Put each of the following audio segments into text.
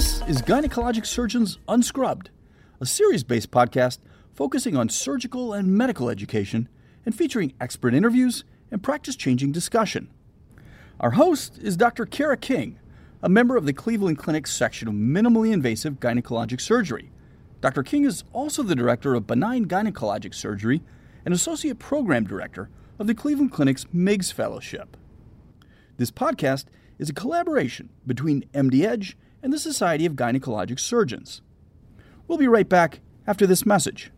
This is Gynecologic Surgeons Unscrubbed, a series based podcast focusing on surgical and medical education and featuring expert interviews and practice changing discussion. Our host is Dr. Kara King, a member of the Cleveland Clinic's section of minimally invasive gynecologic surgery. Dr. King is also the director of benign gynecologic surgery and associate program director of the Cleveland Clinic's MIGS Fellowship. This podcast is a collaboration between MD Edge and the Society of Gynecologic Surgeons. We'll be right back after this message.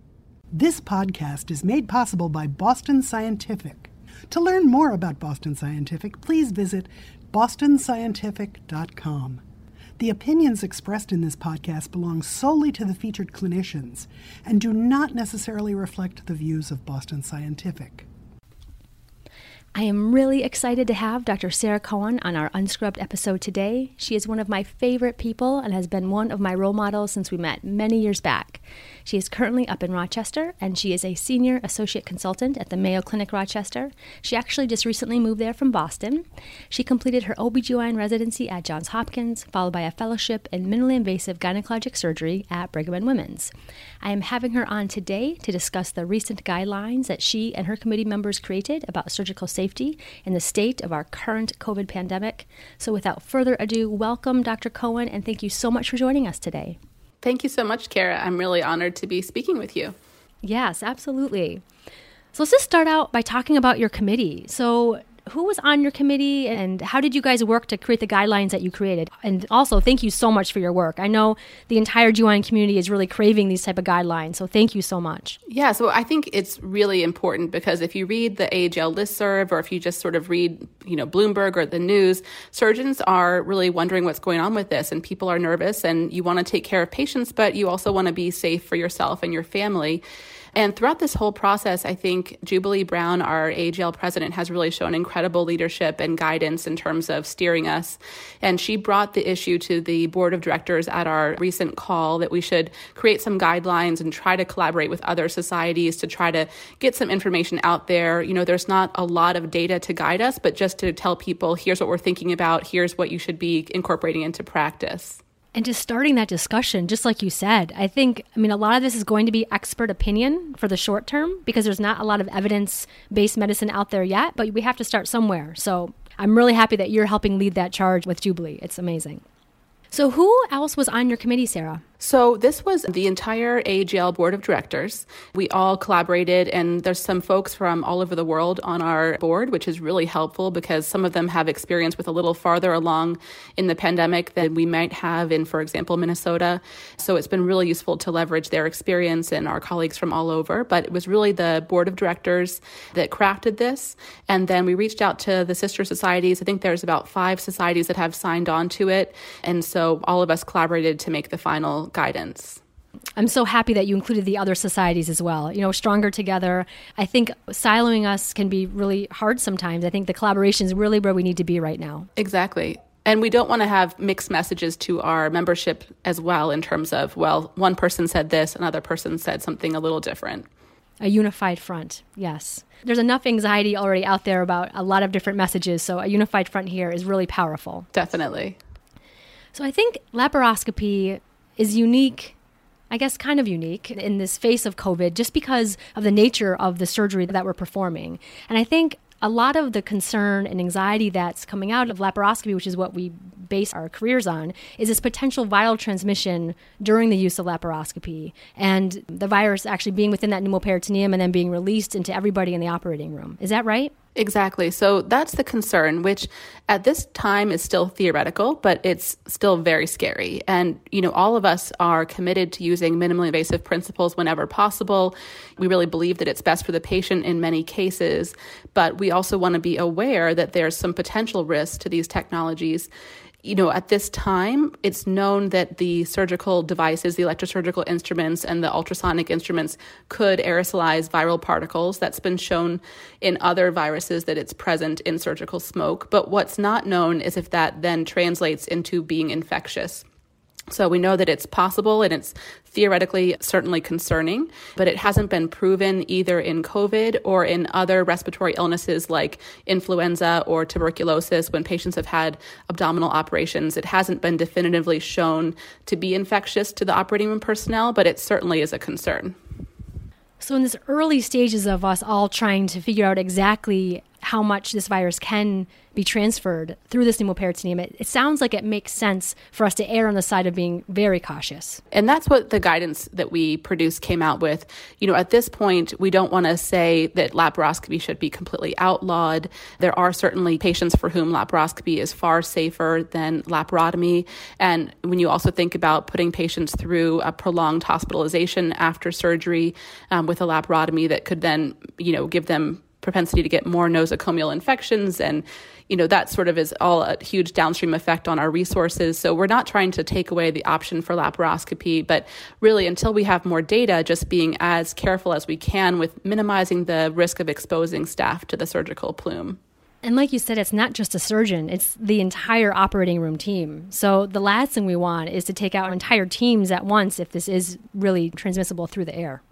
This podcast is made possible by Boston Scientific. To learn more about Boston Scientific, please visit bostonscientific.com. The opinions expressed in this podcast belong solely to the featured clinicians and do not necessarily reflect the views of Boston Scientific. I am really excited to have Dr. Sarah Cohen on our Unscrubbed episode today. She is one of my favorite people and has been one of my role models since we met many years back. She is currently up in Rochester and she is a senior associate consultant at the Mayo Clinic Rochester. She actually just recently moved there from Boston. She completed her OBGYN residency at Johns Hopkins, followed by a fellowship in minimally invasive gynecologic surgery at Brigham and Women's. I am having her on today to discuss the recent guidelines that she and her committee members created about surgical safety safety in the state of our current COVID pandemic. So, without further ado, welcome, Dr. Cohen, and thank you so much for joining us today. Thank you so much, Kara. I'm really honored to be speaking with you. Yes, absolutely. So, let's just start out by talking about your committee. So, who was on your committee and how did you guys work to create the guidelines that you created? And also thank you so much for your work. I know the entire gyn community is really craving these type of guidelines so thank you so much. Yeah so i think it's really important because if you read the AAGL listserv or if you just sort of read you know bloomberg or the news surgeons are really wondering what's going on with this and people are nervous and you want to take care of patients but you also want to be safe for yourself and your family and throughout this whole process, I think Jubilee Brown, our AAGL president, has really shown incredible leadership and guidance in terms of steering us. And she brought the issue to the board of directors at our recent call that we should create some guidelines and try to collaborate with other societies to try to get some information out there. You know, there's not a lot of data to guide us, but just to tell people, here's what we're thinking about, here's what you should be incorporating into practice. And just starting that discussion, just like you said, I think, I mean, a lot of this is going to be expert opinion for the short term because there's not a lot of evidence based medicine out there yet, but we have to start somewhere. So I'm really happy that you're helping lead that charge with Jubilee. It's amazing. So, who else was on your committee, Sarah? So, this was the entire AAGL board of directors. We all collaborated, and there's some folks from all over the world on our board, which is really helpful because some of them have experience with a little farther along in the pandemic than we might have in, for example, Minnesota. So, it's been really useful to leverage their experience and our colleagues from all over. But it was really the board of directors that crafted this. And then we reached out to the sister societies. I think there's about five societies that have signed on to it. And so, all of us collaborated to make the final guidance. I'm so happy that you included the other societies as well. You know, stronger together. I think siloing us can be really hard sometimes. I think the collaboration is really where we need to be right now. Exactly. And we don't want to have mixed messages to our membership as well in terms of, well, one person said this, another person said something a little different. A unified front, yes. There's enough anxiety already out there about a lot of different messages, so a unified front here is really powerful. Definitely. So I think laparoscopy is unique I guess, kind of unique in this face of COVID just because of the nature of the surgery that we're performing. And I think a lot of the concern and anxiety that's coming out of laparoscopy, which is what we base our careers on, is this potential viral transmission during the use of laparoscopy and the virus actually being within that pneumoperitoneum and then being released into everybody in the operating room. Is that right? Exactly. So that's the concern, which at this time is still theoretical, but it's still very scary. And, you know, all of us are committed to using minimally invasive principles whenever possible. We really believe that it's best for the patient in many cases, but we also want to be aware that there's some potential risk to these technologies you know, at this time, it's known that the surgical devices, the electrosurgical instruments, and the ultrasonic instruments could aerosolize viral particles. That's been shown in other viruses that it's present in surgical smoke. But what's not known is if that then translates into being infectious. So we know that it's possible and it's theoretically certainly concerning, but it hasn't been proven either in COVID or in other respiratory illnesses like influenza or tuberculosis when patients have had abdominal operations. It hasn't been definitively shown to be infectious to the operating room personnel, but it certainly is a concern. So, in this early stages of us all trying to figure out exactly how much this virus can be transferred through this pneumoperitoneum, it, it sounds like it makes sense for us to err on the side of being very cautious. And that's what the guidance that we produced came out with. You know, at this point, we don't want to say that laparoscopy should be completely outlawed. There are certainly patients for whom laparoscopy is far safer than laparotomy. And when you also think about putting patients through a prolonged hospitalization after surgery um, with a laparotomy that could then, you know, give them propensity to get more nosocomial infections and you know that sort of is all a huge downstream effect on our resources so we're not trying to take away the option for laparoscopy but really until we have more data just being as careful as we can with minimizing the risk of exposing staff to the surgical plume and like you said, it's not just a surgeon, it's the entire operating room team. So the last thing we want is to take out entire teams at once if this is really transmissible through the air.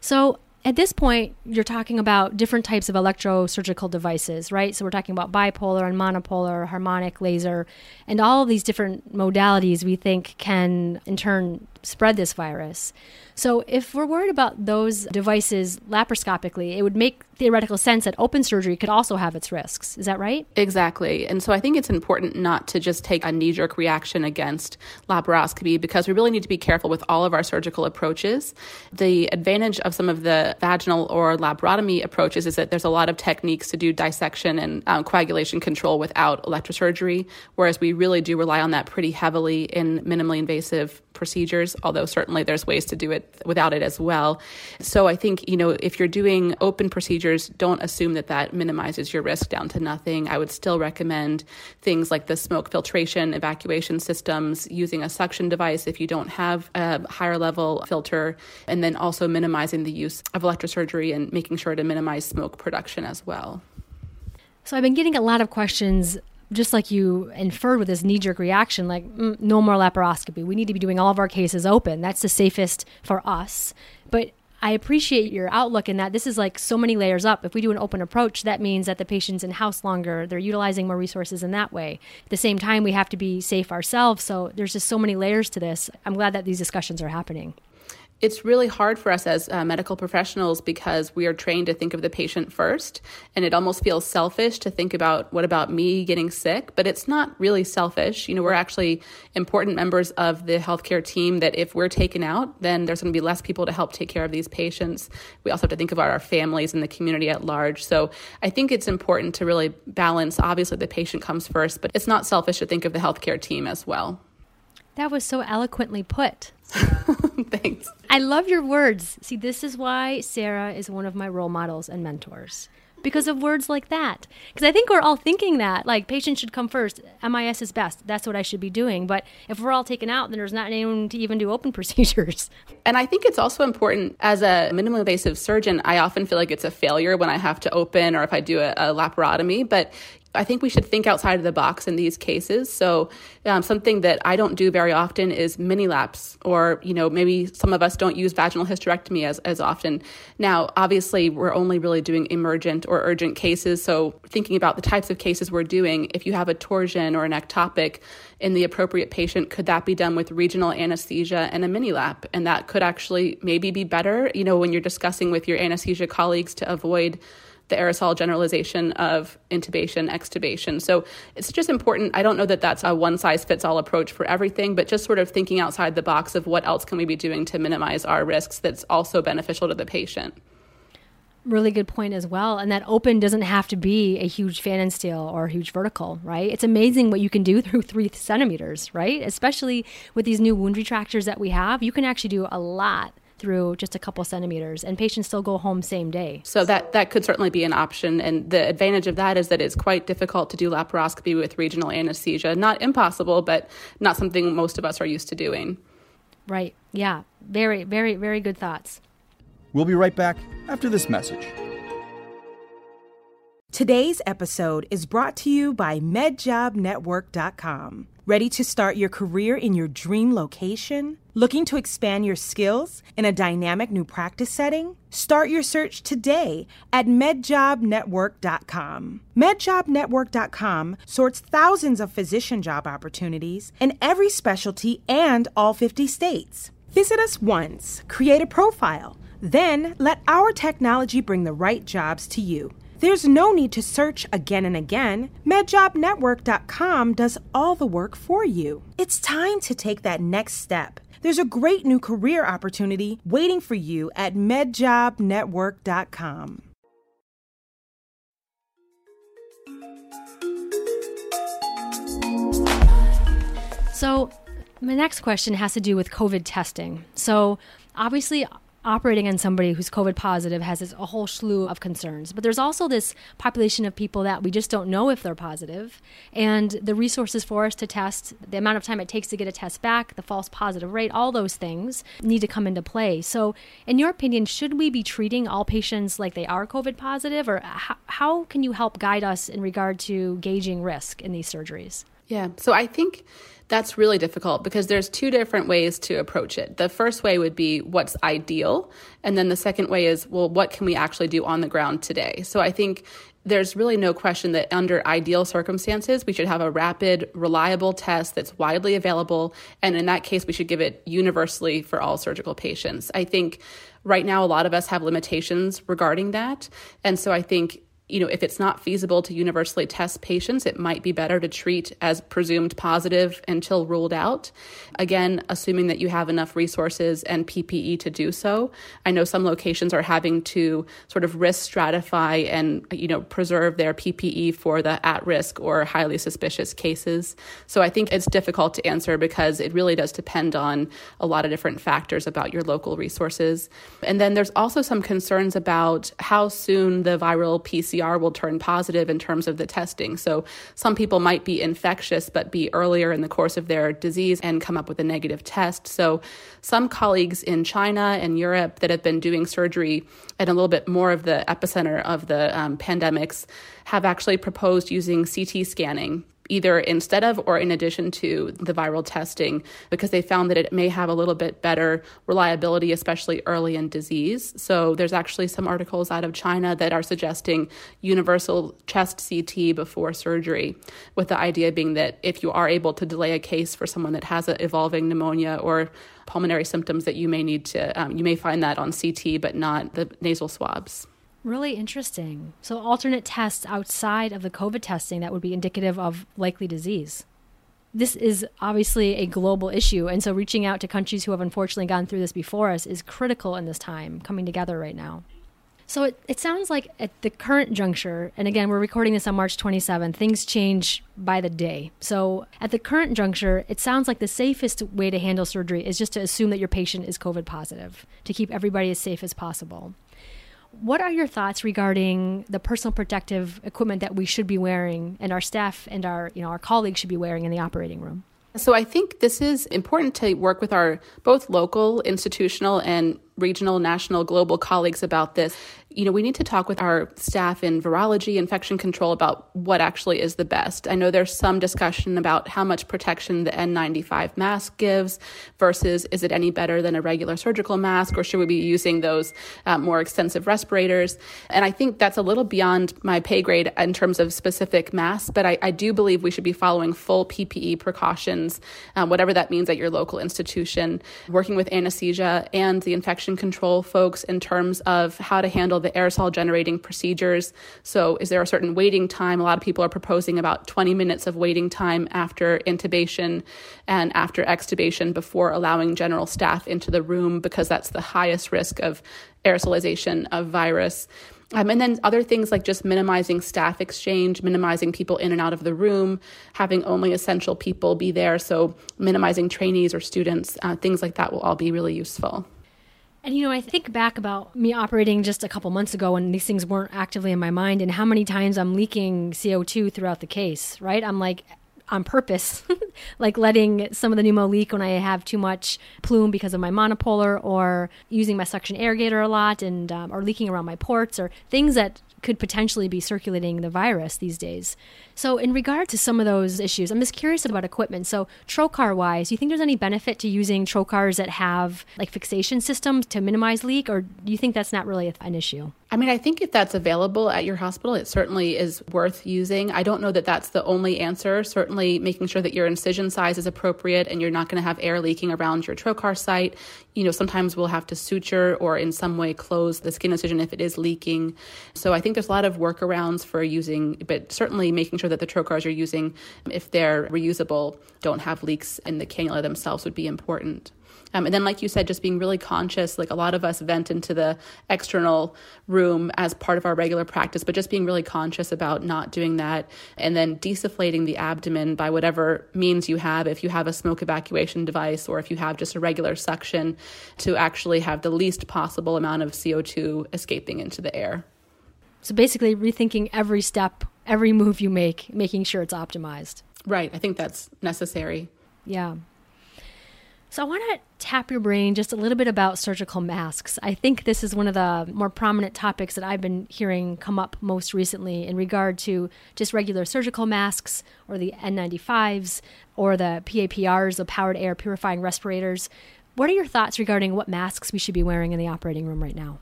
So at this point, you're talking about different types of electrosurgical devices, right? So we're talking about bipolar and monopolar, harmonic laser, and all of these different modalities we think can in turn spread this virus. So, if we're worried about those devices laparoscopically, it would make theoretical sense that open surgery could also have its risks. Is that right? Exactly. And so I think it's important not to just take a knee jerk reaction against laparoscopy because we really need to be careful with all of our surgical approaches. The advantage of some of the vaginal or laparotomy approaches is that there's a lot of techniques to do dissection and um, coagulation control without electrosurgery, whereas we really do rely on that pretty heavily in minimally invasive procedures, although certainly there's ways to do it without it as well. So I think, you know, if you're doing open procedures, don't assume that that minimizes your risk down to nothing. I would still recommend things like the smoke filtration evacuation systems, using a suction device if you don't have a higher level filter, and then also minimizing the use of electrosurgery and making sure to minimize smoke production as well. So I've been getting a lot of questions just like you inferred with this knee jerk reaction, like mm, no more laparoscopy. We need to be doing all of our cases open. That's the safest for us. But I appreciate your outlook in that this is like so many layers up. If we do an open approach, that means that the patient's in house longer. They're utilizing more resources in that way. At the same time, we have to be safe ourselves. So there's just so many layers to this. I'm glad that these discussions are happening it's really hard for us as uh, medical professionals because we are trained to think of the patient first and it almost feels selfish to think about what about me getting sick? But it's not really selfish. You know we're actually important members of the healthcare team that if we're taken out then there's going to be less people to help take care of these patients. We also have to think about our families and the community at large. So i think it's important to really balance obviously the patient comes first but it's not selfish to think of the healthcare team as well that was so eloquently put Thanks. I love your words. See, this is why Sarah is one of my role models and mentors. Because of words like that. Because I think we're all thinking that, like, patients should come first. MIS is best. That's what I should be doing. But if we're all taken out, then there's not anyone to even do open procedures. And I think it's also important as a minimally invasive surgeon, I often feel like it's a failure when I have to open or if I do a, a laparotomy. But I think we should think outside of the box in these cases. So, um, something that I don't do very often is mini laps, or you know, maybe some of us don't use vaginal hysterectomy as as often. Now, obviously, we're only really doing emergent or urgent cases. So, thinking about the types of cases we're doing, if you have a torsion or an ectopic in the appropriate patient, could that be done with regional anesthesia and a mini lap? And that could actually maybe be better. You know, when you're discussing with your anesthesia colleagues to avoid the aerosol generalization of intubation, extubation. So it's just important. I don't know that that's a one size fits all approach for everything, but just sort of thinking outside the box of what else can we be doing to minimize our risks that's also beneficial to the patient. Really good point as well. And that open doesn't have to be a huge Pfannenstiel or a huge vertical, right? It's amazing what you can do through three centimeters, right? Especially with these new wound retractors that we have, you can actually do a lot through just a couple centimeters and patients still go home same day. So that that could certainly be an option and the advantage of that is that it's quite difficult to do laparoscopy with regional anesthesia. Not impossible, but not something most of us are used to doing. Right. Yeah. Very very very good thoughts. We'll be right back after this message. Today's episode is brought to you by MedJobNetwork.com. Ready to start your career in your dream location? Looking to expand your skills in a dynamic new practice setting? Start your search today at MedJobNetwork.com. MedJobNetwork.com sorts thousands of physician job opportunities in every specialty and all 50 states. Visit us once, create a profile, then let our technology bring the right jobs to you. There's no need to search again and again. MedJobNetwork.com does all the work for you. It's time to take that next step. There's a great new career opportunity waiting for you at MedJobNetwork.com. So, my next question has to do with COVID testing. So, obviously, operating on somebody who's COVID positive has a whole slew of concerns. But there's also this population of people that we just don't know if they're positive. And the resources for us to test, the amount of time it takes to get a test back, the false positive rate, all those things need to come into play. So, in your opinion, should we be treating all patients like they are COVID positive? Or how, how can you help guide us in regard to gauging risk in these surgeries? Yeah, so I think that's really difficult because there's two different ways to approach it. The first way would be what's ideal, and then the second way is well, what can we actually do on the ground today? So I think there's really no question that under ideal circumstances, we should have a rapid, reliable test that's widely available. And in that case, we should give it universally for all surgical patients. I think right now, a lot of us have limitations regarding that. And so I think you know, if it's not feasible to universally test patients, it might be better to treat as presumed positive until ruled out. Again, assuming that you have enough resources and PPE to do so. I know some locations are having to sort of risk stratify and, you know, preserve their PPE for the at risk or highly suspicious cases. So I think it's difficult to answer because it really does depend on a lot of different factors about your local resources. And then there's also some concerns about how soon the viral PCR PCR will turn positive in terms of the testing. So some people might be infectious but be earlier in the course of their disease and come up with a negative test. So some colleagues in China and Europe that have been doing surgery at a little bit more of the epicenter of the um, pandemics have actually proposed using CT scanning either instead of or in addition to the viral testing because they found that it may have a little bit better reliability, especially early in disease. So there's actually some articles out of China that are suggesting universal chest CT before surgery, with the idea being that if you are able to delay a case for someone that has an evolving pneumonia or pulmonary symptoms that you may need to, um, you may find that on CT, but not the nasal swabs. Really interesting. So, alternate tests outside of the COVID testing that would be indicative of likely disease. This is obviously a global issue. And so, reaching out to countries who have unfortunately gone through this before us is critical in this time, coming together right now. So, it, it sounds like at the current juncture, and again, we're recording this on March 27th, things change by the day. So, at the current juncture, it sounds like the safest way to handle surgery is just to assume that your patient is COVID positive, to keep everybody as safe as possible. What are your thoughts regarding the personal protective equipment that we should be wearing and our staff and our, you know, our colleagues should be wearing in the operating room? So I think this is important to work with our both local, institutional and regional, national, global colleagues about this you know, we need to talk with our staff in virology, infection control about what actually is the best. I know there's some discussion about how much protection the N95 mask gives versus is it any better than a regular surgical mask or should we be using those uh, more extensive respirators? And I think that's a little beyond my pay grade in terms of specific masks, but I, I do believe we should be following full PPE precautions, um, whatever that means at your local institution, working with anesthesia and the infection control folks in terms of how to handle the aerosol generating procedures. So, is there a certain waiting time? A lot of people are proposing about 20 minutes of waiting time after intubation and after extubation before allowing general staff into the room because that's the highest risk of aerosolization of virus. Um, and then other things like just minimizing staff exchange, minimizing people in and out of the room, having only essential people be there. So, minimizing trainees or students, uh, things like that will all be really useful. And you know, I think back about me operating just a couple months ago when these things weren't actively in my mind and how many times I'm leaking CO2 throughout the case, right? I'm like, on purpose, like letting some of the pneumo leak when I have too much plume because of my monopolar, or using my suction irrigator a lot, and um, or leaking around my ports, or things that could potentially be circulating the virus these days. So, in regard to some of those issues, I'm just curious about equipment. So, trocar wise, do you think there's any benefit to using trocars that have like fixation systems to minimize leak, or do you think that's not really an issue? I mean, I think if that's available at your hospital, it certainly is worth using. I don't know that that's the only answer. Certainly, making sure that your incision size is appropriate and you're not going to have air leaking around your trocar site. You know, sometimes we'll have to suture or in some way close the skin incision if it is leaking. So I think there's a lot of workarounds for using, but certainly making sure that the trocars you're using, if they're reusable, don't have leaks in the cannula themselves would be important. Um, and then, like you said, just being really conscious. Like a lot of us vent into the external room as part of our regular practice, but just being really conscious about not doing that. And then desufflating the abdomen by whatever means you have. If you have a smoke evacuation device or if you have just a regular suction, to actually have the least possible amount of CO2 escaping into the air. So basically, rethinking every step, every move you make, making sure it's optimized. Right. I think that's necessary. Yeah. So I want to tap your brain just a little bit about surgical masks. I think this is one of the more prominent topics that I've been hearing come up most recently in regard to just regular surgical masks or the N95s or the PAPRs, the powered air purifying respirators. What are your thoughts regarding what masks we should be wearing in the operating room right now?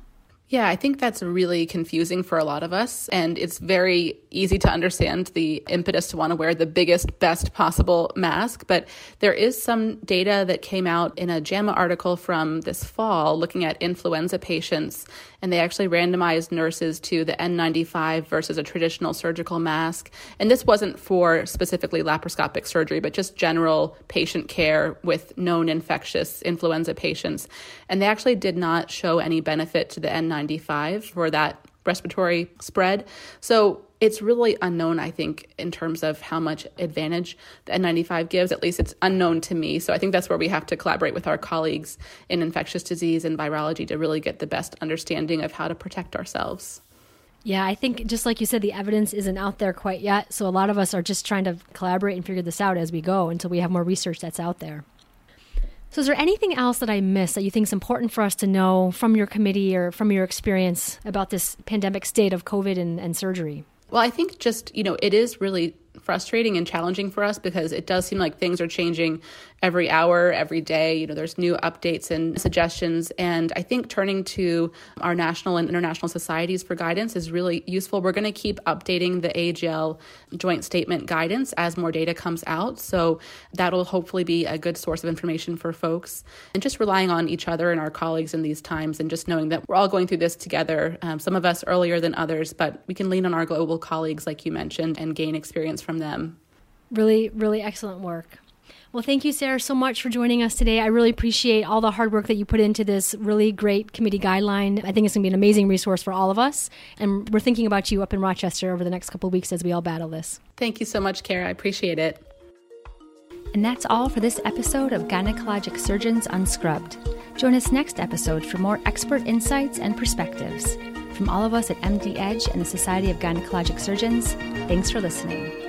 Yeah, I think that's really confusing for a lot of us. And it's very easy to understand the impetus to want to wear the biggest, best possible mask. But there is some data that came out in a JAMA article from this fall looking at influenza patients. And they actually randomized nurses to the N95 versus a traditional surgical mask. And this wasn't for specifically laparoscopic surgery, but just general patient care with known infectious influenza patients. And they actually did not show any benefit to the N95 95 for that respiratory spread. So it's really unknown, I think, in terms of how much advantage the N95 gives. At least it's unknown to me. So I think that's where we have to collaborate with our colleagues in infectious disease and virology to really get the best understanding of how to protect ourselves. Yeah, I think just like you said, the evidence isn't out there quite yet. So a lot of us are just trying to collaborate and figure this out as we go until we have more research that's out there. So, is there anything else that I missed that you think is important for us to know from your committee or from your experience about this pandemic state of COVID and, and surgery? Well, I think just, you know, it is really frustrating and challenging for us because it does seem like things are changing every hour, every day. You know, there's new updates and suggestions. And I think turning to our national and international societies for guidance is really useful. We're going to keep updating the AAGL joint statement guidance as more data comes out. So that'll hopefully be a good source of information for folks. And just relying on each other and our colleagues in these times and just knowing that we're all going through this together. Um, some of us earlier than others, but we can lean on our global colleagues, like you mentioned, and gain experience from them. Really, really excellent work. Well, thank you, Sarah, so much for joining us today. I really appreciate all the hard work that you put into this really great committee guideline. I think it's going to be an amazing resource for all of us. And we're thinking about you up in Rochester over the next couple of weeks as we all battle this. Thank you so much, Kara. I appreciate it. And that's all for this episode of Gynecologic Surgeons Unscrubbed. Join us next episode for more expert insights and perspectives. From all of us at MD Edge and the Society of Gynecologic Surgeons, thanks for listening.